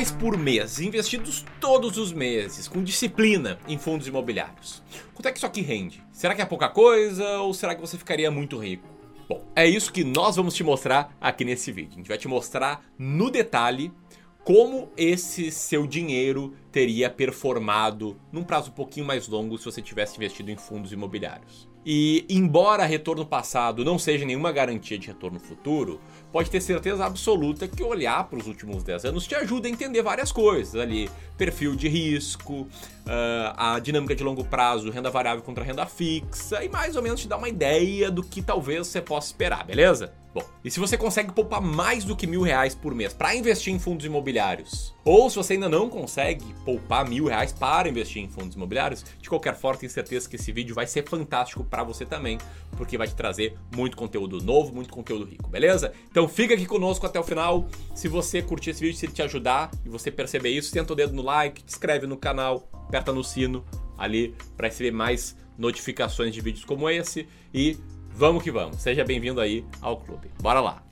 reais por mês, investidos todos os meses, com disciplina em fundos imobiliários. Quanto é que isso aqui rende? Será que é pouca coisa ou será que você ficaria muito rico? Bom, é isso que nós vamos te mostrar aqui nesse vídeo. A gente vai te mostrar no detalhe como esse seu dinheiro teria performado num prazo um pouquinho mais longo se você tivesse investido em fundos imobiliários. E embora retorno passado não seja nenhuma garantia de retorno futuro, pode ter certeza absoluta que olhar para os últimos 10 anos te ajuda a entender várias coisas ali. Perfil de risco, ah, a dinâmica de longo prazo, renda variável contra renda fixa, e mais ou menos te dá uma ideia do que talvez você possa esperar, beleza? Bom, e se você consegue poupar mais do que mil reais por mês para investir em fundos imobiliários, ou se você ainda não consegue poupar mil reais para investir em fundos imobiliários, de qualquer forma, tenho certeza que esse vídeo vai ser fantástico para você também, porque vai te trazer muito conteúdo novo, muito conteúdo rico, beleza? Então fica aqui conosco até o final. Se você curtir esse vídeo, se ele te ajudar e você perceber isso, senta o dedo no like, te inscreve no canal, aperta no sino ali para receber mais notificações de vídeos como esse e Vamos que vamos. Seja bem-vindo aí ao clube. Bora lá.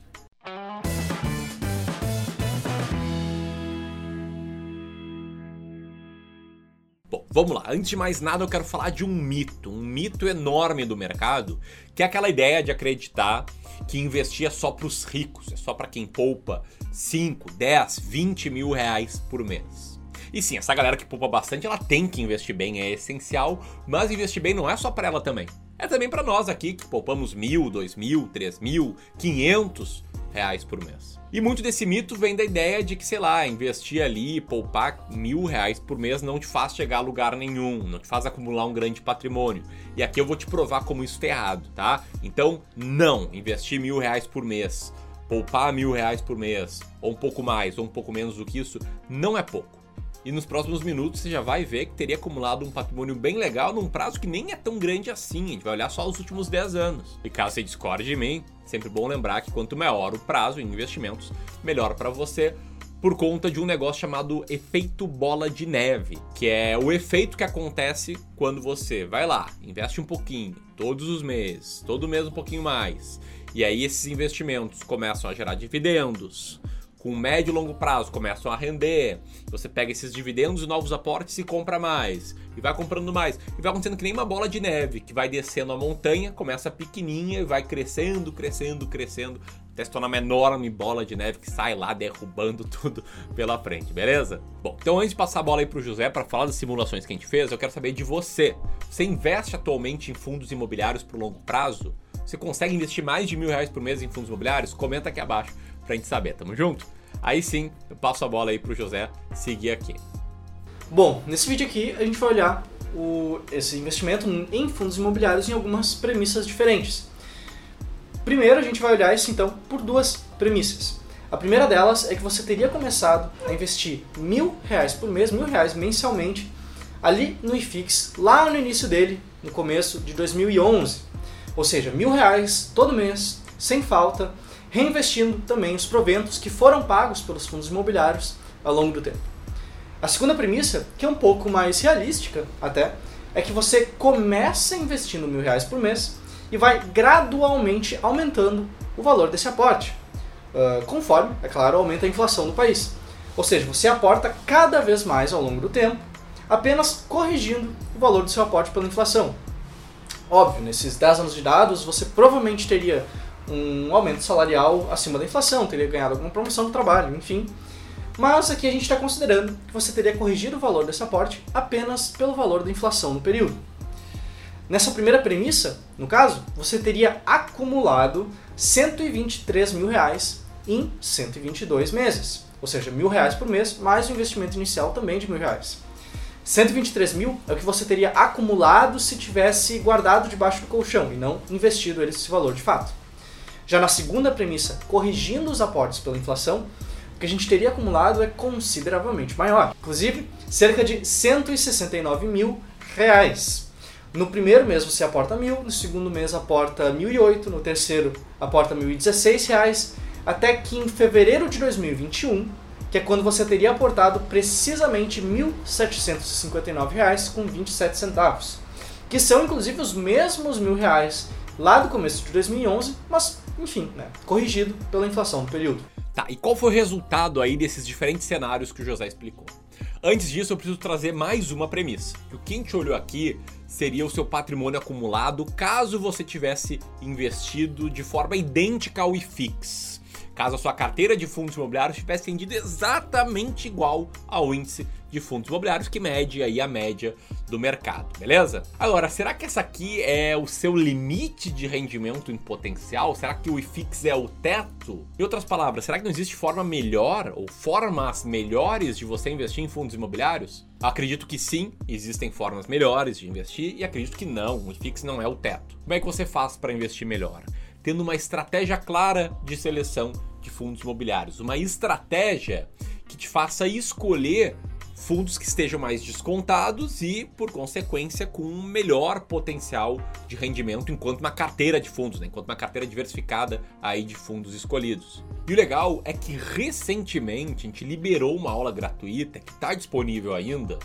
Bom, vamos lá. Antes de mais nada, eu quero falar de um mito, um mito enorme do mercado, que é aquela ideia de acreditar que investir é só para os ricos, é só para quem poupa 5, 10, 20 mil reais por mês. E sim, essa galera que poupa bastante, ela tem que investir bem, é essencial, mas investir bem não é só para ela também é também para nós aqui que poupamos mil, dois mil, três mil, quinhentos reais por mês. E muito desse mito vem da ideia de que, sei lá, investir ali, poupar mil reais por mês não te faz chegar a lugar nenhum, não te faz acumular um grande patrimônio. E aqui eu vou te provar como isso está errado, tá? Então, não, investir mil reais por mês, poupar mil reais por mês, ou um pouco mais, ou um pouco menos do que isso, não é pouco. E nos próximos minutos você já vai ver que teria acumulado um patrimônio bem legal num prazo que nem é tão grande assim. A gente vai olhar só os últimos 10 anos. E caso você discorde de mim, sempre bom lembrar que quanto maior o prazo em investimentos, melhor para você por conta de um negócio chamado efeito bola de neve, que é o efeito que acontece quando você vai lá, investe um pouquinho, todos os meses, todo mês um pouquinho mais, e aí esses investimentos começam a gerar dividendos, com médio e longo prazo começam a render, você pega esses dividendos e novos aportes e compra mais, e vai comprando mais, e vai acontecendo que nem uma bola de neve, que vai descendo a montanha, começa pequenininha e vai crescendo, crescendo, crescendo, até se tornar uma enorme bola de neve que sai lá derrubando tudo pela frente, beleza? Bom, então antes de passar a bola aí pro José para falar das simulações que a gente fez, eu quero saber de você. Você investe atualmente em fundos imobiliários pro longo prazo? Você consegue investir mais de mil reais por mês em fundos imobiliários? Comenta aqui abaixo pra gente saber, tamo junto? Aí sim, eu passo a bola aí pro José seguir aqui. Bom, nesse vídeo aqui a gente vai olhar o, esse investimento em fundos imobiliários em algumas premissas diferentes. Primeiro a gente vai olhar isso então por duas premissas. A primeira delas é que você teria começado a investir mil reais por mês, mil reais mensalmente, ali no IFIX, lá no início dele, no começo de 2011. Ou seja, mil reais todo mês, sem falta, reinvestindo também os proventos que foram pagos pelos fundos imobiliários ao longo do tempo. A segunda premissa, que é um pouco mais realística até, é que você começa investindo mil reais por mês e vai gradualmente aumentando o valor desse aporte, uh, conforme, é claro, aumenta a inflação do país. Ou seja, você aporta cada vez mais ao longo do tempo, apenas corrigindo o valor do seu aporte pela inflação. Óbvio, nesses 10 anos de dados, você provavelmente teria um aumento salarial acima da inflação, teria ganhado alguma promoção do trabalho, enfim. Mas aqui a gente está considerando que você teria corrigido o valor desse aporte apenas pelo valor da inflação no período. Nessa primeira premissa, no caso, você teria acumulado 123 mil reais em 122 meses, ou seja, mil reais por mês mais o investimento inicial também de mil reais. 123 mil é o que você teria acumulado se tivesse guardado debaixo do colchão e não investido esse valor de fato. Já na segunda premissa, corrigindo os aportes pela inflação, o que a gente teria acumulado é consideravelmente maior. Inclusive, cerca de 169 mil reais. No primeiro mês você aporta mil, no segundo mês aporta 1.008, no terceiro aporta 1.016 reais, até que em fevereiro de 2021, que é quando você teria aportado precisamente R$ 1.759,27, que são inclusive os mesmos mil reais lá do começo de 2011, mas enfim, né, corrigido pela inflação do período. Tá, e qual foi o resultado aí desses diferentes cenários que o José explicou? Antes disso, eu preciso trazer mais uma premissa. Que o que a gente olhou aqui seria o seu patrimônio acumulado caso você tivesse investido de forma idêntica ao IFIX. Caso a sua carteira de fundos imobiliários tivesse rendido exatamente igual ao índice de fundos imobiliários que mede aí a média do mercado, beleza? Agora, será que essa aqui é o seu limite de rendimento em potencial? Será que o IFIX é o teto? Em outras palavras, será que não existe forma melhor ou formas melhores de você investir em fundos imobiliários? Acredito que sim, existem formas melhores de investir e acredito que não, o IFIX não é o teto. Como é que você faz para investir melhor? Tendo uma estratégia clara de seleção de fundos imobiliários, uma estratégia que te faça escolher fundos que estejam mais descontados e, por consequência, com um melhor potencial de rendimento enquanto uma carteira de fundos, né? enquanto uma carteira diversificada aí de fundos escolhidos. E o legal é que recentemente a gente liberou uma aula gratuita que está disponível ainda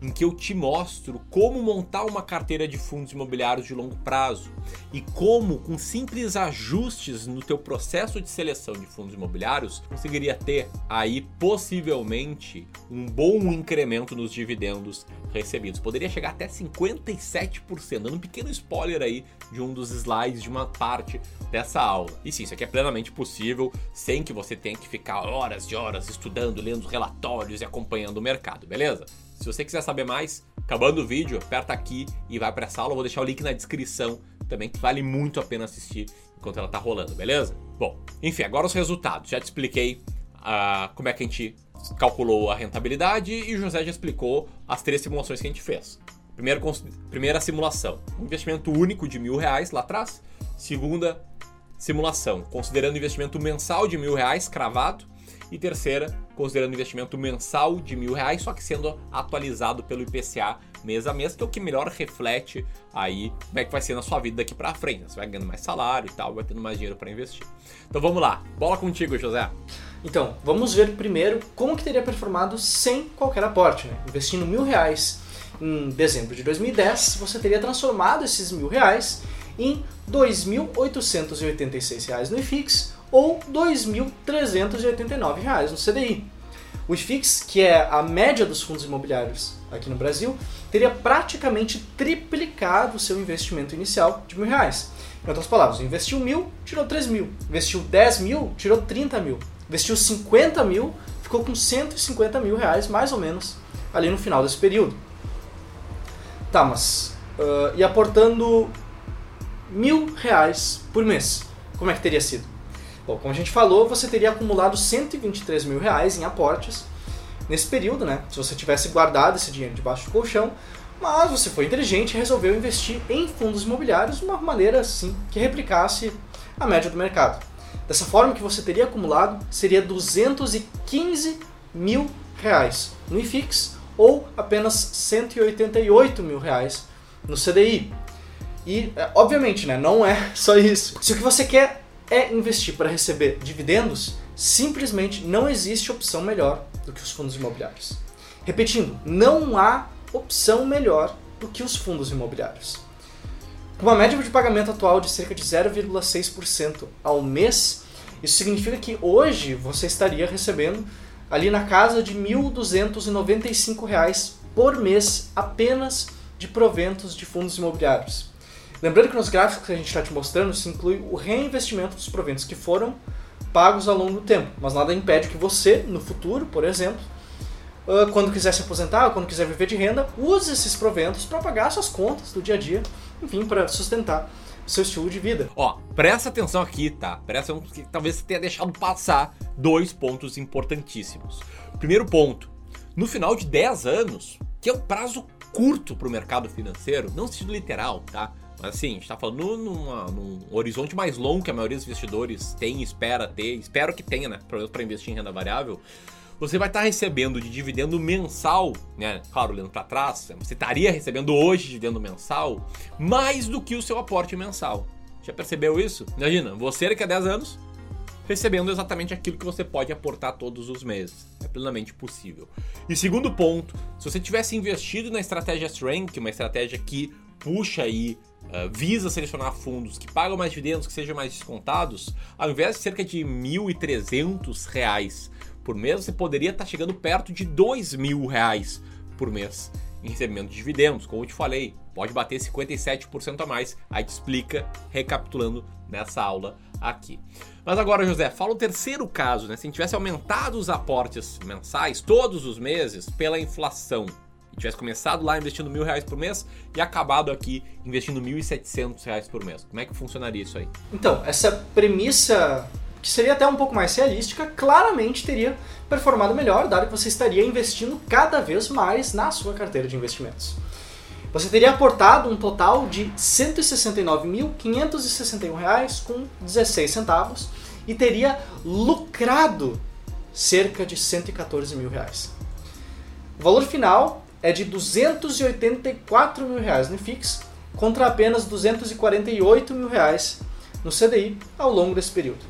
em que eu te mostro como montar uma carteira de fundos imobiliários de longo prazo e como, com simples ajustes no teu processo de seleção de fundos imobiliários, conseguiria ter aí possivelmente um bom incremento nos dividendos recebidos. Poderia chegar até 57%, dando um pequeno spoiler aí de um dos slides de uma parte dessa aula. E sim, isso aqui é plenamente possível sem que você tenha que ficar horas e horas estudando, lendo relatórios e acompanhando o mercado, beleza? Se você quiser saber mais, acabando o vídeo, aperta aqui e vai para essa aula. Eu vou deixar o link na descrição também, que vale muito a pena assistir enquanto ela tá rolando, beleza? Bom, enfim, agora os resultados. Já te expliquei uh, como é que a gente calculou a rentabilidade e o José já explicou as três simulações que a gente fez. Primeiro, primeira simulação, um investimento único de mil reais lá atrás. Segunda simulação, considerando investimento mensal de mil reais cravado e terceira, considerando investimento mensal de mil reais, só que sendo atualizado pelo IPCA mês a mês, que é o que melhor reflete aí como é que vai ser na sua vida daqui para frente. Você vai ganhando mais salário e tal, vai tendo mais dinheiro para investir. Então vamos lá, bola contigo, José. Então, vamos ver primeiro como que teria performado sem qualquer aporte. Né? Investindo mil reais em dezembro de 2010, você teria transformado esses mil reais em R$ 2.886 no IFIX ou R$ 2.389 no CDI. O IFIX, que é a média dos fundos imobiliários aqui no Brasil, teria praticamente triplicado o seu investimento inicial de mil reais. Em outras palavras, investiu mil, tirou 3 mil. Investiu 10 mil, tirou 30 mil. Investiu 50 mil, ficou com 150 mil reais, mais ou menos, ali no final desse período. Tá, mas... Uh, e aportando mil reais por mês, como é que teria sido? Bom, como a gente falou, você teria acumulado 123 mil reais em aportes nesse período, né? Se você tivesse guardado esse dinheiro debaixo do colchão, mas você foi inteligente e resolveu investir em fundos imobiliários de uma maneira assim que replicasse a média do mercado. Dessa forma, que você teria acumulado seria 215 mil reais no IFIX ou apenas 188 mil reais no CDI. E, é, obviamente, né, não é só isso. Se o que você quer é investir para receber dividendos, simplesmente não existe opção melhor do que os fundos imobiliários. Repetindo, não há opção melhor do que os fundos imobiliários. Com uma média de pagamento atual de cerca de 0,6% ao mês, isso significa que hoje você estaria recebendo ali na casa de R$ 1.295 por mês apenas de proventos de fundos imobiliários. Lembrando que nos gráficos que a gente está te mostrando se inclui o reinvestimento dos proventos que foram pagos ao longo do tempo, mas nada impede que você, no futuro, por exemplo, quando quiser se aposentar, quando quiser viver de renda, use esses proventos para pagar suas contas do dia a dia, enfim, para sustentar seu estilo de vida. Ó, presta atenção aqui, tá? Presta atenção que talvez você tenha deixado passar dois pontos importantíssimos. Primeiro ponto, no final de 10 anos, que é um prazo curto para o mercado financeiro, não sentido literal, tá? Mas assim, a gente tá falando numa, num horizonte mais longo que a maioria dos investidores tem, espera ter, espero que tenha, né? Para investir em renda variável. Você vai estar tá recebendo de dividendo mensal, né? Claro, olhando para trás, você estaria recebendo hoje dividendo mensal mais do que o seu aporte mensal. Já percebeu isso? Imagina, você daqui a 10 anos recebendo exatamente aquilo que você pode aportar todos os meses. É plenamente possível. E segundo ponto, se você tivesse investido na estratégia Strength, uma estratégia que puxa aí uh, visa selecionar fundos que pagam mais dividendos, que sejam mais descontados, ao invés de cerca de R$ 1.300 por mês, você poderia estar chegando perto de R$ 2.000 por mês em recebimento de dividendos. Como eu te falei, pode bater 57% a mais. Aí te explica, recapitulando nessa aula aqui. Mas agora, José, fala o terceiro caso, né? Se a gente tivesse aumentado os aportes mensais todos os meses pela inflação, tivesse começado lá investindo mil reais por mês e acabado aqui investindo mil e setecentos reais por mês, como é que funcionaria isso aí? Então, essa premissa que seria até um pouco mais realística, claramente teria performado melhor, dado que você estaria investindo cada vez mais na sua carteira de investimentos. Você teria aportado um total de R$ 169.561,16 e teria lucrado cerca de 114 mil reais. O valor final é de 284 mil reais no FIX contra apenas 248 mil reais no CDI ao longo desse período.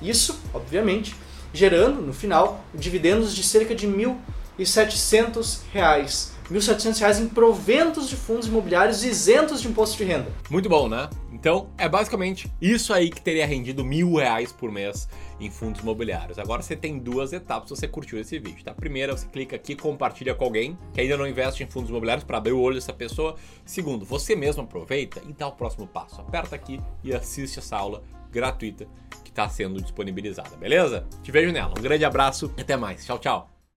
Isso, obviamente, gerando no final dividendos de cerca de R$ 1.700 R$ 1.700 em proventos de fundos imobiliários isentos de imposto de renda. Muito bom, né? Então é basicamente isso aí que teria rendido mil reais por mês em fundos imobiliários. Agora você tem duas etapas se você curtiu esse vídeo. Tá? Primeira, você clica aqui, compartilha com alguém que ainda não investe em fundos imobiliários para abrir o olho dessa pessoa. Segundo, você mesmo aproveita e dá o próximo passo. Aperta aqui e assiste essa aula gratuita que está sendo disponibilizada, beleza? Te vejo nela. Um grande abraço e até mais. Tchau, tchau.